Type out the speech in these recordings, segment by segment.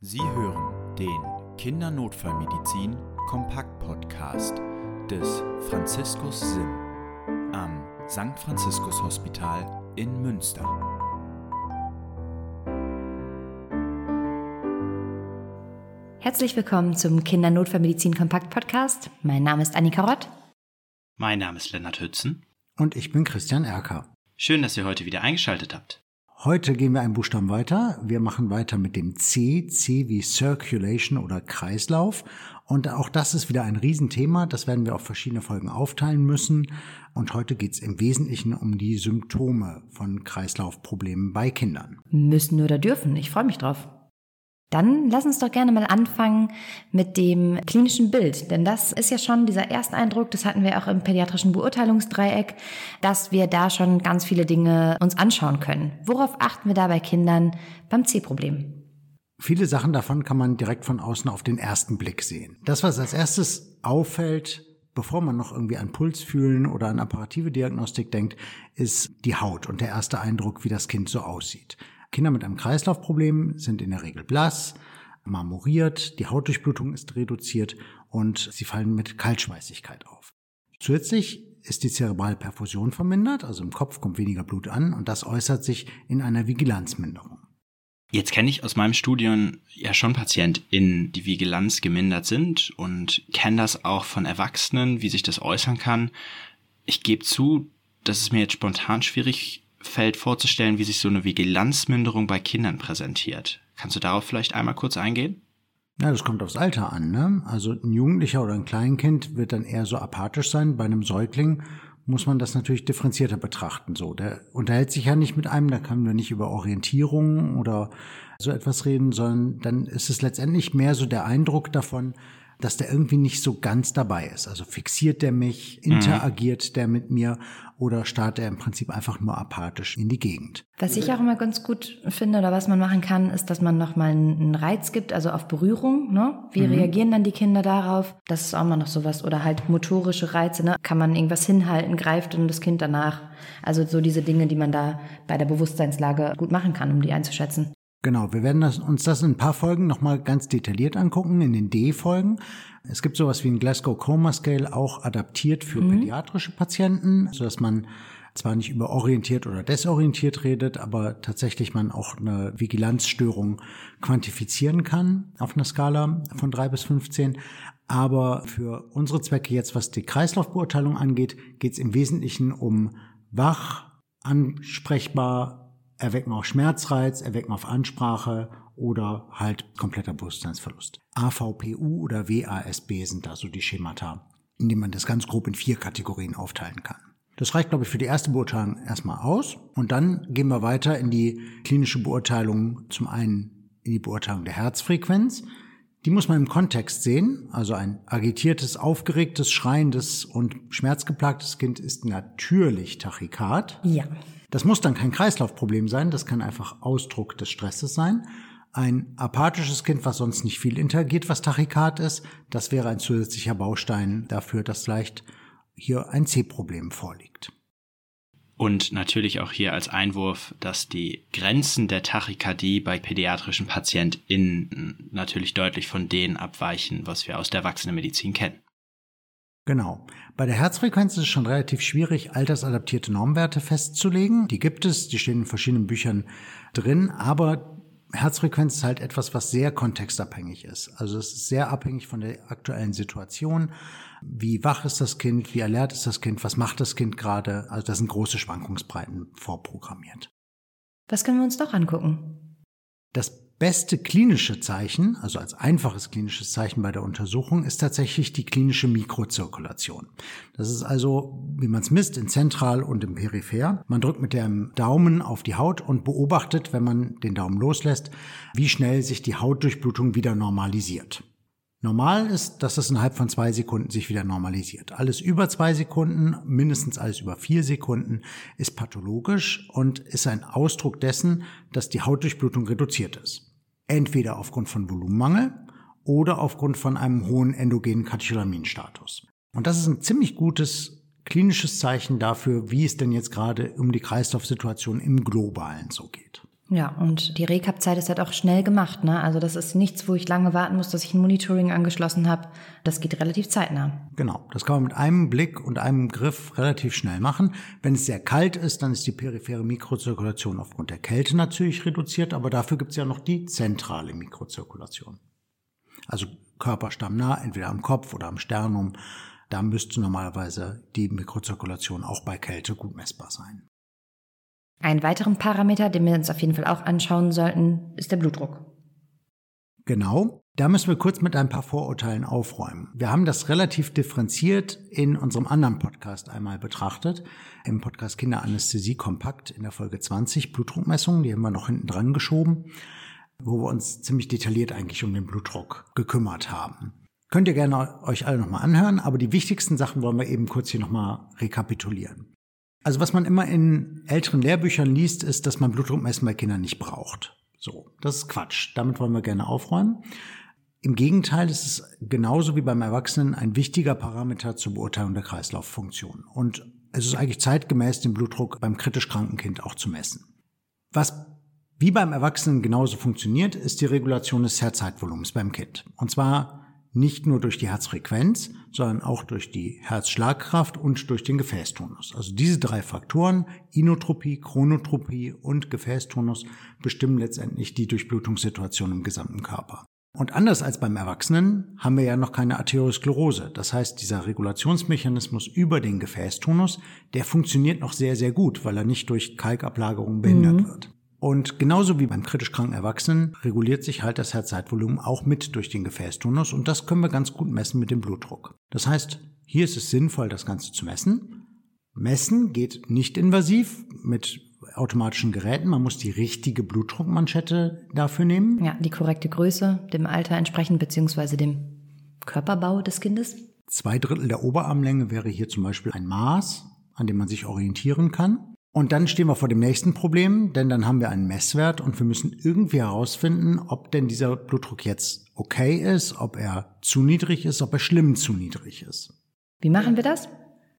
Sie hören den Kindernotfallmedizin Kompakt Podcast des Franziskus Sim am St. Franziskus Hospital in Münster. Herzlich willkommen zum Kindernotfallmedizin Kompakt Podcast. Mein Name ist Annika Rott. Mein Name ist Lennart Hützen. Und ich bin Christian Erker. Schön, dass ihr heute wieder eingeschaltet habt. Heute gehen wir einen Buchstaben weiter. Wir machen weiter mit dem C, C wie Circulation oder Kreislauf. Und auch das ist wieder ein Riesenthema. Das werden wir auf verschiedene Folgen aufteilen müssen. Und heute geht es im Wesentlichen um die Symptome von Kreislaufproblemen bei Kindern. Müssen oder dürfen. Ich freue mich drauf. Dann lass uns doch gerne mal anfangen mit dem klinischen Bild, denn das ist ja schon dieser Ersteindruck, das hatten wir auch im pädiatrischen Beurteilungsdreieck, dass wir da schon ganz viele Dinge uns anschauen können. Worauf achten wir da bei Kindern beim C-Problem? Viele Sachen davon kann man direkt von außen auf den ersten Blick sehen. Das, was als erstes auffällt, bevor man noch irgendwie an Puls fühlen oder an apparative Diagnostik denkt, ist die Haut und der erste Eindruck, wie das Kind so aussieht. Kinder mit einem Kreislaufproblem sind in der Regel blass, marmoriert, die Hautdurchblutung ist reduziert und sie fallen mit Kaltschweißigkeit auf. Zusätzlich ist die Zerebralperfusion vermindert, also im Kopf kommt weniger Blut an und das äußert sich in einer Vigilanzminderung. Jetzt kenne ich aus meinem Studium ja schon PatientInnen, die Vigilanz gemindert sind und kenne das auch von Erwachsenen, wie sich das äußern kann. Ich gebe zu, dass es mir jetzt spontan schwierig fällt vorzustellen, wie sich so eine Vigilanzminderung bei Kindern präsentiert. Kannst du darauf vielleicht einmal kurz eingehen? Ja, das kommt aufs Alter an. Ne? Also ein Jugendlicher oder ein Kleinkind wird dann eher so apathisch sein. Bei einem Säugling muss man das natürlich differenzierter betrachten. So, der unterhält sich ja nicht mit einem, da kann man nicht über Orientierung oder so etwas reden, sondern dann ist es letztendlich mehr so der Eindruck davon, dass der irgendwie nicht so ganz dabei ist. Also fixiert der mich, mhm. interagiert mhm. der mit mir oder starrt er im Prinzip einfach nur apathisch in die Gegend. Was ich auch immer ganz gut finde oder was man machen kann, ist, dass man nochmal einen Reiz gibt, also auf Berührung. Ne? Wie mhm. reagieren dann die Kinder darauf? Das ist auch mal noch sowas. Oder halt motorische Reize. Ne? Kann man irgendwas hinhalten, greift dann das Kind danach. Also so diese Dinge, die man da bei der Bewusstseinslage gut machen kann, um die einzuschätzen. Genau, wir werden das, uns das in ein paar Folgen nochmal ganz detailliert angucken, in den D-Folgen. Es gibt sowas wie ein Glasgow Coma Scale, auch adaptiert für mhm. pädiatrische Patienten, sodass man zwar nicht über orientiert oder desorientiert redet, aber tatsächlich man auch eine Vigilanzstörung quantifizieren kann auf einer Skala von drei bis 15. Aber für unsere Zwecke jetzt, was die Kreislaufbeurteilung angeht, geht es im Wesentlichen um wach, ansprechbar, erwecken auch Schmerzreiz, erwecken auf Ansprache oder halt kompletter Bewusstseinsverlust. AVPU oder WASB sind da so die Schemata, in denen man das ganz grob in vier Kategorien aufteilen kann. Das reicht, glaube ich, für die erste Beurteilung erstmal aus. Und dann gehen wir weiter in die klinische Beurteilung. Zum einen in die Beurteilung der Herzfrequenz. Die muss man im Kontext sehen. Also ein agitiertes, aufgeregtes, schreiendes und schmerzgeplagtes Kind ist natürlich Tachykard. Ja. Das muss dann kein Kreislaufproblem sein, das kann einfach Ausdruck des Stresses sein. Ein apathisches Kind, was sonst nicht viel interagiert, was Tachykard ist, das wäre ein zusätzlicher Baustein dafür, dass vielleicht hier ein C-Problem vorliegt. Und natürlich auch hier als Einwurf, dass die Grenzen der Tachykardie bei pädiatrischen PatientInnen natürlich deutlich von denen abweichen, was wir aus der Erwachsenenmedizin kennen. Genau. Bei der Herzfrequenz ist es schon relativ schwierig, altersadaptierte Normwerte festzulegen. Die gibt es, die stehen in verschiedenen Büchern drin, aber Herzfrequenz ist halt etwas, was sehr kontextabhängig ist. Also es ist sehr abhängig von der aktuellen Situation. Wie wach ist das Kind? Wie alert ist das Kind? Was macht das Kind gerade? Also da sind große Schwankungsbreiten vorprogrammiert. Was können wir uns doch angucken? Das beste klinische Zeichen, also als einfaches klinisches Zeichen bei der Untersuchung, ist tatsächlich die klinische Mikrozirkulation. Das ist also, wie man es misst, in zentral und im peripher. Man drückt mit dem Daumen auf die Haut und beobachtet, wenn man den Daumen loslässt, wie schnell sich die Hautdurchblutung wieder normalisiert. Normal ist, dass es innerhalb von zwei Sekunden sich wieder normalisiert. Alles über zwei Sekunden, mindestens alles über vier Sekunden, ist pathologisch und ist ein Ausdruck dessen, dass die Hautdurchblutung reduziert ist. Entweder aufgrund von Volumenmangel oder aufgrund von einem hohen endogenen Katecholaminstatus. Und das ist ein ziemlich gutes klinisches Zeichen dafür, wie es denn jetzt gerade um die Kreislaufsituation im Globalen so geht. Ja, und die Recap-Zeit ist halt auch schnell gemacht. Ne? Also das ist nichts, wo ich lange warten muss, dass ich ein Monitoring angeschlossen habe. Das geht relativ zeitnah. Genau, das kann man mit einem Blick und einem Griff relativ schnell machen. Wenn es sehr kalt ist, dann ist die periphere Mikrozirkulation aufgrund der Kälte natürlich reduziert, aber dafür gibt es ja noch die zentrale Mikrozirkulation. Also körperstammnah, entweder am Kopf oder am Sternum. Da müsste normalerweise die Mikrozirkulation auch bei Kälte gut messbar sein. Ein weiteren Parameter, den wir uns auf jeden Fall auch anschauen sollten, ist der Blutdruck. Genau. Da müssen wir kurz mit ein paar Vorurteilen aufräumen. Wir haben das relativ differenziert in unserem anderen Podcast einmal betrachtet, im Podcast Kinderanästhesie Kompakt in der Folge 20 Blutdruckmessungen, die haben wir noch hinten dran geschoben, wo wir uns ziemlich detailliert eigentlich um den Blutdruck gekümmert haben. Könnt ihr gerne euch alle nochmal anhören, aber die wichtigsten Sachen wollen wir eben kurz hier nochmal rekapitulieren. Also was man immer in älteren Lehrbüchern liest, ist, dass man Blutdruckmessen bei Kindern nicht braucht. So, das ist Quatsch. Damit wollen wir gerne aufräumen. Im Gegenteil, es ist genauso wie beim Erwachsenen ein wichtiger Parameter zur Beurteilung der Kreislauffunktion. Und es ist eigentlich zeitgemäß, den Blutdruck beim kritisch kranken Kind auch zu messen. Was wie beim Erwachsenen genauso funktioniert, ist die Regulation des Herzzeitvolumens beim Kind. Und zwar nicht nur durch die Herzfrequenz, sondern auch durch die Herzschlagkraft und durch den Gefäßtonus. Also diese drei Faktoren, Inotropie, Chronotropie und Gefäßtonus, bestimmen letztendlich die Durchblutungssituation im gesamten Körper. Und anders als beim Erwachsenen haben wir ja noch keine Arteriosklerose. Das heißt, dieser Regulationsmechanismus über den Gefäßtonus, der funktioniert noch sehr, sehr gut, weil er nicht durch Kalkablagerung behindert mhm. wird. Und genauso wie beim kritisch kranken Erwachsenen reguliert sich halt das Herzzeitvolumen auch mit durch den Gefäßtonus und das können wir ganz gut messen mit dem Blutdruck. Das heißt, hier ist es sinnvoll, das Ganze zu messen. Messen geht nicht invasiv mit automatischen Geräten. Man muss die richtige Blutdruckmanschette dafür nehmen. Ja, die korrekte Größe, dem Alter entsprechend, beziehungsweise dem Körperbau des Kindes. Zwei Drittel der Oberarmlänge wäre hier zum Beispiel ein Maß, an dem man sich orientieren kann. Und dann stehen wir vor dem nächsten Problem, denn dann haben wir einen Messwert und wir müssen irgendwie herausfinden, ob denn dieser Blutdruck jetzt okay ist, ob er zu niedrig ist, ob er schlimm zu niedrig ist. Wie machen wir das?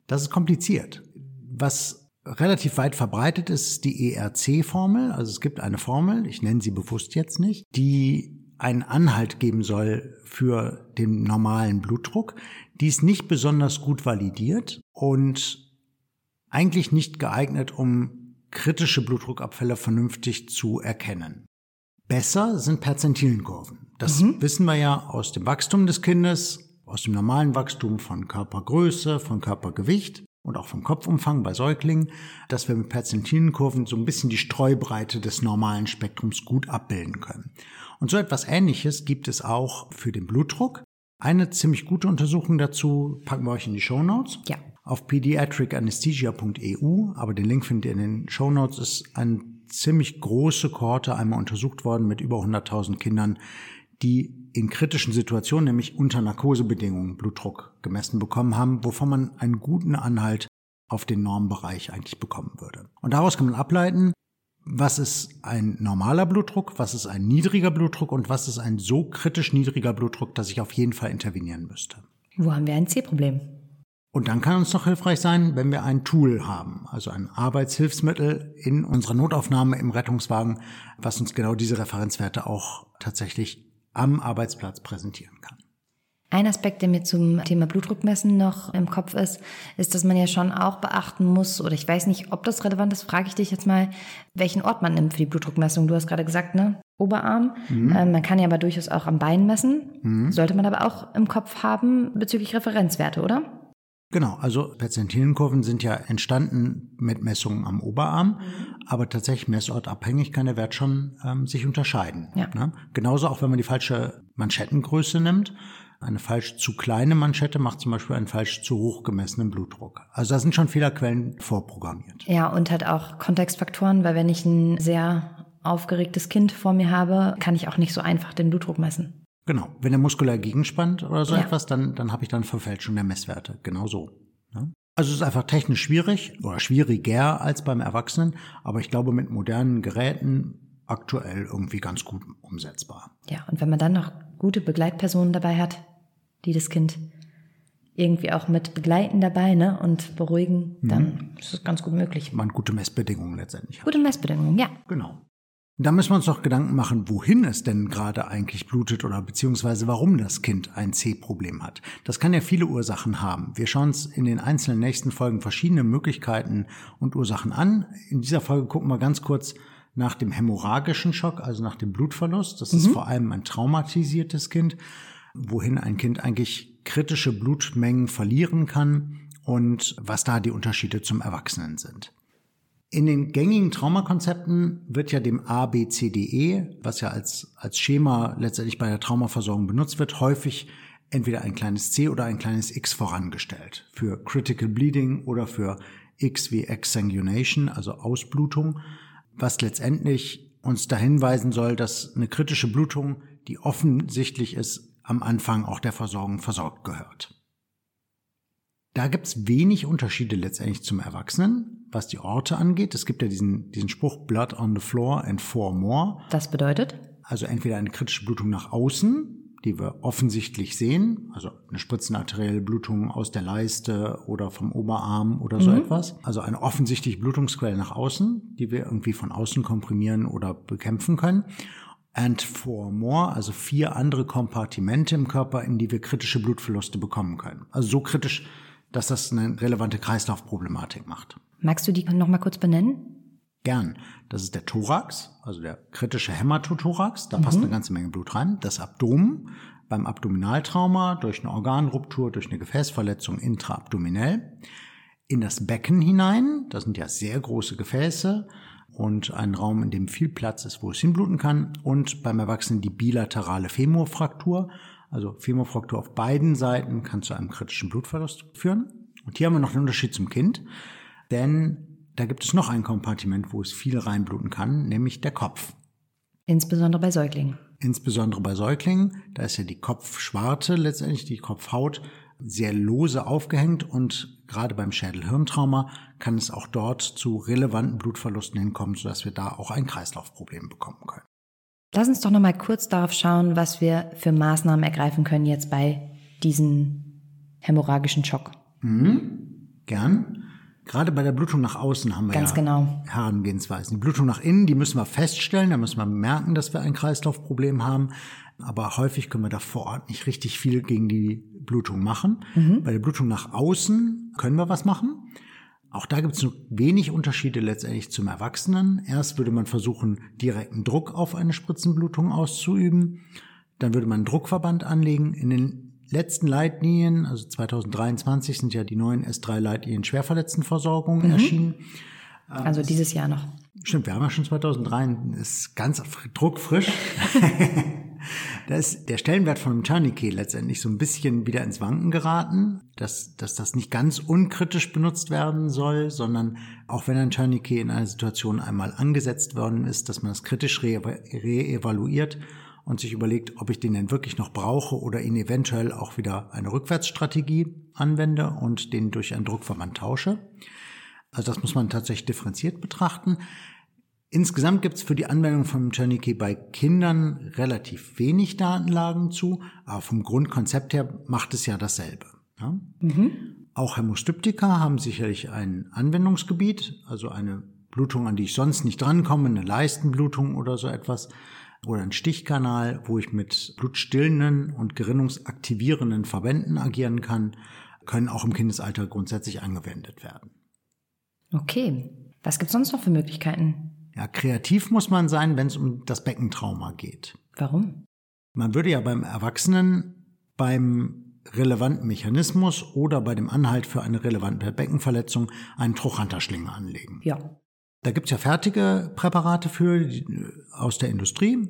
Das ist kompliziert. Was relativ weit verbreitet ist, ist die ERC-Formel. Also es gibt eine Formel, ich nenne sie bewusst jetzt nicht, die einen Anhalt geben soll für den normalen Blutdruck. Die ist nicht besonders gut validiert und eigentlich nicht geeignet, um kritische Blutdruckabfälle vernünftig zu erkennen. Besser sind Perzentilenkurven. Das mhm. wissen wir ja aus dem Wachstum des Kindes, aus dem normalen Wachstum von Körpergröße, von Körpergewicht und auch vom Kopfumfang bei Säuglingen, dass wir mit Perzentilenkurven so ein bisschen die Streubreite des normalen Spektrums gut abbilden können. Und so etwas Ähnliches gibt es auch für den Blutdruck. Eine ziemlich gute Untersuchung dazu packen wir euch in die Show Notes. Ja auf pediatricanesthesia.eu, aber den Link findet ihr in den Show Notes, ist eine ziemlich große Kohorte einmal untersucht worden mit über 100.000 Kindern, die in kritischen Situationen, nämlich unter Narkosebedingungen, Blutdruck gemessen bekommen haben, wovon man einen guten Anhalt auf den Normbereich eigentlich bekommen würde. Und daraus kann man ableiten, was ist ein normaler Blutdruck, was ist ein niedriger Blutdruck und was ist ein so kritisch niedriger Blutdruck, dass ich auf jeden Fall intervenieren müsste. Wo haben wir ein C-Problem? Und dann kann uns noch hilfreich sein, wenn wir ein Tool haben, also ein Arbeitshilfsmittel in unserer Notaufnahme im Rettungswagen, was uns genau diese Referenzwerte auch tatsächlich am Arbeitsplatz präsentieren kann. Ein Aspekt, der mir zum Thema Blutdruckmessen noch im Kopf ist, ist, dass man ja schon auch beachten muss, oder ich weiß nicht, ob das relevant ist, frage ich dich jetzt mal, welchen Ort man nimmt für die Blutdruckmessung. Du hast gerade gesagt, ne? Oberarm. Mhm. Ähm, man kann ja aber durchaus auch am Bein messen. Mhm. Sollte man aber auch im Kopf haben bezüglich Referenzwerte, oder? Genau, also Perzentilenkurven sind ja entstanden mit Messungen am Oberarm, mhm. aber tatsächlich messortabhängig kann der Wert schon ähm, sich unterscheiden. Ja. Ne? Genauso auch, wenn man die falsche Manschettengröße nimmt. Eine falsch zu kleine Manschette macht zum Beispiel einen falsch zu hoch gemessenen Blutdruck. Also da sind schon Fehlerquellen vorprogrammiert. Ja, und halt auch Kontextfaktoren, weil wenn ich ein sehr aufgeregtes Kind vor mir habe, kann ich auch nicht so einfach den Blutdruck messen. Genau. Wenn er muskulär gegenspannt oder so ja. etwas, dann, dann habe ich dann Verfälschung der Messwerte. Genau so. Ne? Also es ist einfach technisch schwierig oder schwieriger als beim Erwachsenen, aber ich glaube mit modernen Geräten aktuell irgendwie ganz gut umsetzbar. Ja, und wenn man dann noch gute Begleitpersonen dabei hat, die das Kind irgendwie auch mit begleiten dabei ne, und beruhigen, mhm. dann ist es ganz gut möglich. Man gute Messbedingungen letztendlich hat. Gute Messbedingungen, ja. Genau. Da müssen wir uns doch Gedanken machen, wohin es denn gerade eigentlich blutet oder beziehungsweise warum das Kind ein C-Problem hat. Das kann ja viele Ursachen haben. Wir schauen uns in den einzelnen nächsten Folgen verschiedene Möglichkeiten und Ursachen an. In dieser Folge gucken wir ganz kurz nach dem hämorrhagischen Schock, also nach dem Blutverlust. Das mhm. ist vor allem ein traumatisiertes Kind, wohin ein Kind eigentlich kritische Blutmengen verlieren kann und was da die Unterschiede zum Erwachsenen sind. In den gängigen Traumakonzepten wird ja dem ABCDE, was ja als, als Schema letztendlich bei der Traumaversorgung benutzt wird, häufig entweder ein kleines C oder ein kleines X vorangestellt. Für Critical Bleeding oder für X wie Exsanguination, also Ausblutung, was letztendlich uns dahin weisen soll, dass eine kritische Blutung, die offensichtlich ist, am Anfang auch der Versorgung versorgt gehört. Da gibt's wenig Unterschiede letztendlich zum Erwachsenen, was die Orte angeht. Es gibt ja diesen, diesen Spruch Blood on the floor and four more. Das bedeutet? Also entweder eine kritische Blutung nach außen, die wir offensichtlich sehen, also eine spritzenarterielle Blutung aus der Leiste oder vom Oberarm oder so mhm. etwas. Also eine offensichtliche Blutungsquelle nach außen, die wir irgendwie von außen komprimieren oder bekämpfen können. And four more, also vier andere Kompartimente im Körper, in die wir kritische Blutverluste bekommen können. Also so kritisch, dass das eine relevante Kreislaufproblematik macht. Magst du die noch mal kurz benennen? Gern. Das ist der Thorax, also der kritische Hämatothorax. Da mhm. passt eine ganze Menge Blut rein. Das Abdomen beim Abdominaltrauma durch eine Organruptur, durch eine Gefäßverletzung intraabdominell. In das Becken hinein, das sind ja sehr große Gefäße und ein Raum, in dem viel Platz ist, wo es hinbluten kann. Und beim Erwachsenen die bilaterale Femurfraktur, also Femurfraktur auf beiden Seiten kann zu einem kritischen Blutverlust führen. Und hier haben wir noch einen Unterschied zum Kind, denn da gibt es noch ein Kompartiment, wo es viel reinbluten kann, nämlich der Kopf. Insbesondere bei Säuglingen. Insbesondere bei Säuglingen, da ist ja die Kopfschwarte letztendlich, die Kopfhaut sehr lose aufgehängt und gerade beim Schädel-Hirntrauma kann es auch dort zu relevanten Blutverlusten hinkommen, sodass wir da auch ein Kreislaufproblem bekommen können. Lass uns doch noch mal kurz darauf schauen, was wir für Maßnahmen ergreifen können jetzt bei diesem hämorrhagischen Schock. Mhm. Gern. Gerade bei der Blutung nach außen haben wir Ganz ja genau. Herangehensweisen. Die Blutung nach innen, die müssen wir feststellen, da müssen wir merken, dass wir ein Kreislaufproblem haben. Aber häufig können wir da vor Ort nicht richtig viel gegen die Blutung machen. Mhm. Bei der Blutung nach außen können wir was machen. Auch da gibt es nur wenig Unterschiede letztendlich zum Erwachsenen. Erst würde man versuchen, direkten Druck auf eine Spritzenblutung auszuüben. Dann würde man einen Druckverband anlegen. In den letzten Leitlinien, also 2023 sind ja die neuen S3-Leitlinien Schwerverletztenversorgung mhm. erschienen. Also dieses Jahr noch. Stimmt, wir haben ja schon 2003, ist ganz druckfrisch. da ist der Stellenwert von einem Tourniquet letztendlich so ein bisschen wieder ins Wanken geraten, dass, dass das nicht ganz unkritisch benutzt werden soll, sondern auch wenn ein Tourniquet in einer Situation einmal angesetzt worden ist, dass man das kritisch reevaluiert re und sich überlegt, ob ich den denn wirklich noch brauche oder ihn eventuell auch wieder eine Rückwärtsstrategie anwende und den durch einen Druckverband tausche. Also das muss man tatsächlich differenziert betrachten. Insgesamt gibt es für die Anwendung von Tourniquet bei Kindern relativ wenig Datenlagen zu, aber vom Grundkonzept her macht es ja dasselbe. Ja? Mhm. Auch Hämostyptika haben sicherlich ein Anwendungsgebiet, also eine Blutung, an die ich sonst nicht drankomme, eine Leistenblutung oder so etwas, oder ein Stichkanal, wo ich mit blutstillenden und gerinnungsaktivierenden Verbänden agieren kann, können auch im Kindesalter grundsätzlich angewendet werden. Okay, was gibt es sonst noch für Möglichkeiten? Ja, kreativ muss man sein, wenn es um das Beckentrauma geht. Warum? Man würde ja beim Erwachsenen beim relevanten Mechanismus oder bei dem Anhalt für eine relevante Beckenverletzung einen Trochanterschlinge anlegen. Ja. Da gibt's ja fertige Präparate für aus der Industrie,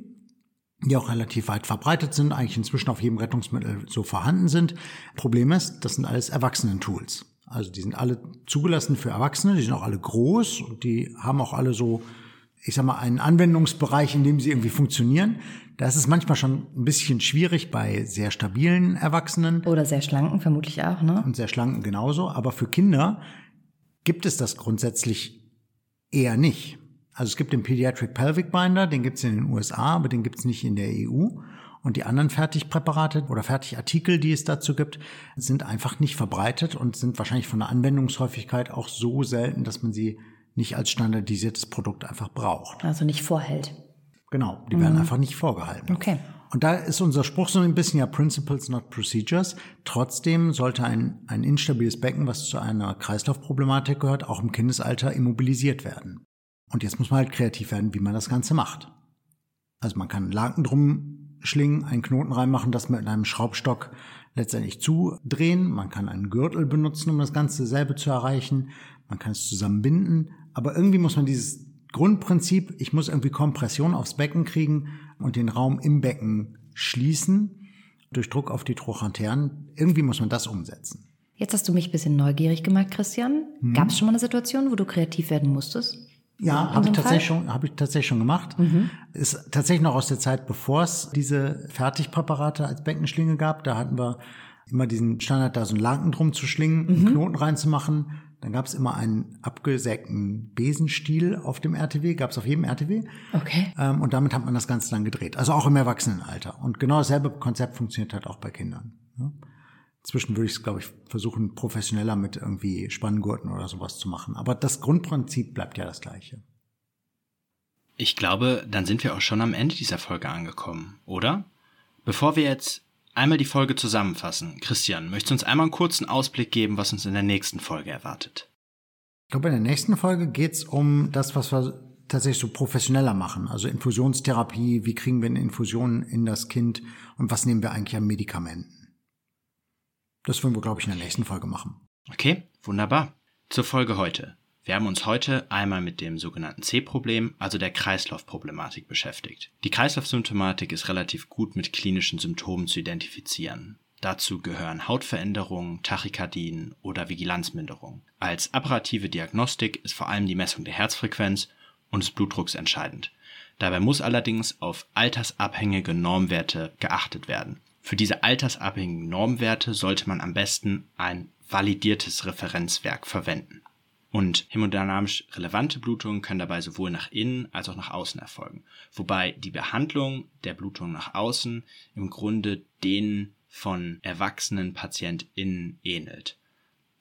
die auch relativ weit verbreitet sind, eigentlich inzwischen auf jedem Rettungsmittel so vorhanden sind. Problem ist, das sind alles Erwachsenen-Tools. Also die sind alle zugelassen für Erwachsene, die sind auch alle groß und die haben auch alle so ich sag mal, einen Anwendungsbereich, in dem sie irgendwie funktionieren. Da ist es manchmal schon ein bisschen schwierig bei sehr stabilen Erwachsenen. Oder sehr schlanken, vermutlich auch, ne? Und sehr schlanken genauso. Aber für Kinder gibt es das grundsätzlich eher nicht. Also es gibt den Pediatric Pelvic Binder, den gibt es in den USA, aber den gibt es nicht in der EU. Und die anderen Fertigpräparate oder Fertigartikel, die es dazu gibt, sind einfach nicht verbreitet und sind wahrscheinlich von der Anwendungshäufigkeit auch so selten, dass man sie nicht als standardisiertes Produkt einfach braucht. Also nicht vorhält. Genau, die werden einfach nicht vorgehalten. Okay. Und da ist unser Spruch so ein bisschen ja Principles, not Procedures. Trotzdem sollte ein, ein instabiles Becken, was zu einer Kreislaufproblematik gehört, auch im Kindesalter immobilisiert werden. Und jetzt muss man halt kreativ werden, wie man das Ganze macht. Also man kann einen Laken drum schlingen, einen Knoten reinmachen, das mit einem Schraubstock letztendlich zudrehen. Man kann einen Gürtel benutzen, um das Ganze selber zu erreichen. Man kann es zusammenbinden. Aber irgendwie muss man dieses Grundprinzip, ich muss irgendwie Kompression aufs Becken kriegen und den Raum im Becken schließen durch Druck auf die Trochanternen. Irgendwie muss man das umsetzen. Jetzt hast du mich ein bisschen neugierig gemacht, Christian. Mhm. Gab es schon mal eine Situation, wo du kreativ werden musstest? Ja, habe ich, tatsächlich schon, hab ich tatsächlich schon gemacht. Ist tatsächlich noch aus der Zeit, bevor es diese Fertigpräparate als Beckenschlinge gab. Da hatten wir immer diesen Standard, da so einen Laken drum zu schlingen, einen Knoten reinzumachen. Dann gab es immer einen abgesägten Besenstiel auf dem RTW, gab es auf jedem RTW. Okay. Ähm, und damit hat man das Ganze dann gedreht. Also auch im Erwachsenenalter. Und genau dasselbe Konzept funktioniert halt auch bei Kindern. Ne? Inzwischen würde ich es, glaube ich, versuchen, professioneller mit irgendwie Spanngurten oder sowas zu machen. Aber das Grundprinzip bleibt ja das gleiche. Ich glaube, dann sind wir auch schon am Ende dieser Folge angekommen, oder? Bevor wir jetzt einmal die Folge zusammenfassen, Christian, möchtest du uns einmal einen kurzen Ausblick geben, was uns in der nächsten Folge erwartet? Ich glaube, in der nächsten Folge geht's um das, was wir tatsächlich so professioneller machen. Also Infusionstherapie, wie kriegen wir eine Infusion in das Kind und was nehmen wir eigentlich an Medikamenten. Das würden wir, glaube ich, in der nächsten Folge machen. Okay, wunderbar. Zur Folge heute. Wir haben uns heute einmal mit dem sogenannten C-Problem, also der Kreislaufproblematik beschäftigt. Die Kreislaufsymptomatik ist relativ gut mit klinischen Symptomen zu identifizieren. Dazu gehören Hautveränderungen, Tachykardien oder Vigilanzminderung. Als apparative Diagnostik ist vor allem die Messung der Herzfrequenz und des Blutdrucks entscheidend. Dabei muss allerdings auf altersabhängige Normwerte geachtet werden. Für diese altersabhängigen Normwerte sollte man am besten ein validiertes Referenzwerk verwenden. Und hämodynamisch relevante Blutungen können dabei sowohl nach innen als auch nach außen erfolgen. Wobei die Behandlung der Blutung nach außen im Grunde denen von erwachsenen PatientInnen ähnelt.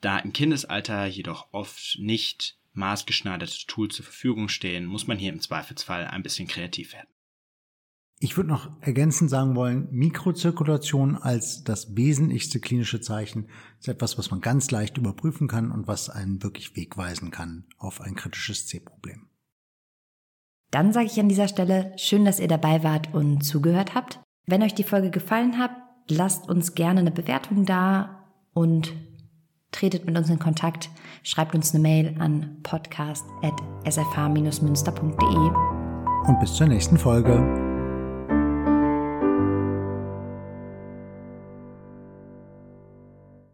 Da im Kindesalter jedoch oft nicht maßgeschneiderte Tools zur Verfügung stehen, muss man hier im Zweifelsfall ein bisschen kreativ werden. Ich würde noch ergänzend sagen wollen, Mikrozirkulation als das wesentlichste klinische Zeichen ist etwas, was man ganz leicht überprüfen kann und was einen wirklich wegweisen kann auf ein kritisches C-Problem. Dann sage ich an dieser Stelle, schön, dass ihr dabei wart und zugehört habt. Wenn euch die Folge gefallen hat, lasst uns gerne eine Bewertung da und tretet mit uns in Kontakt. Schreibt uns eine Mail an podcast.sfh-münster.de. Und bis zur nächsten Folge.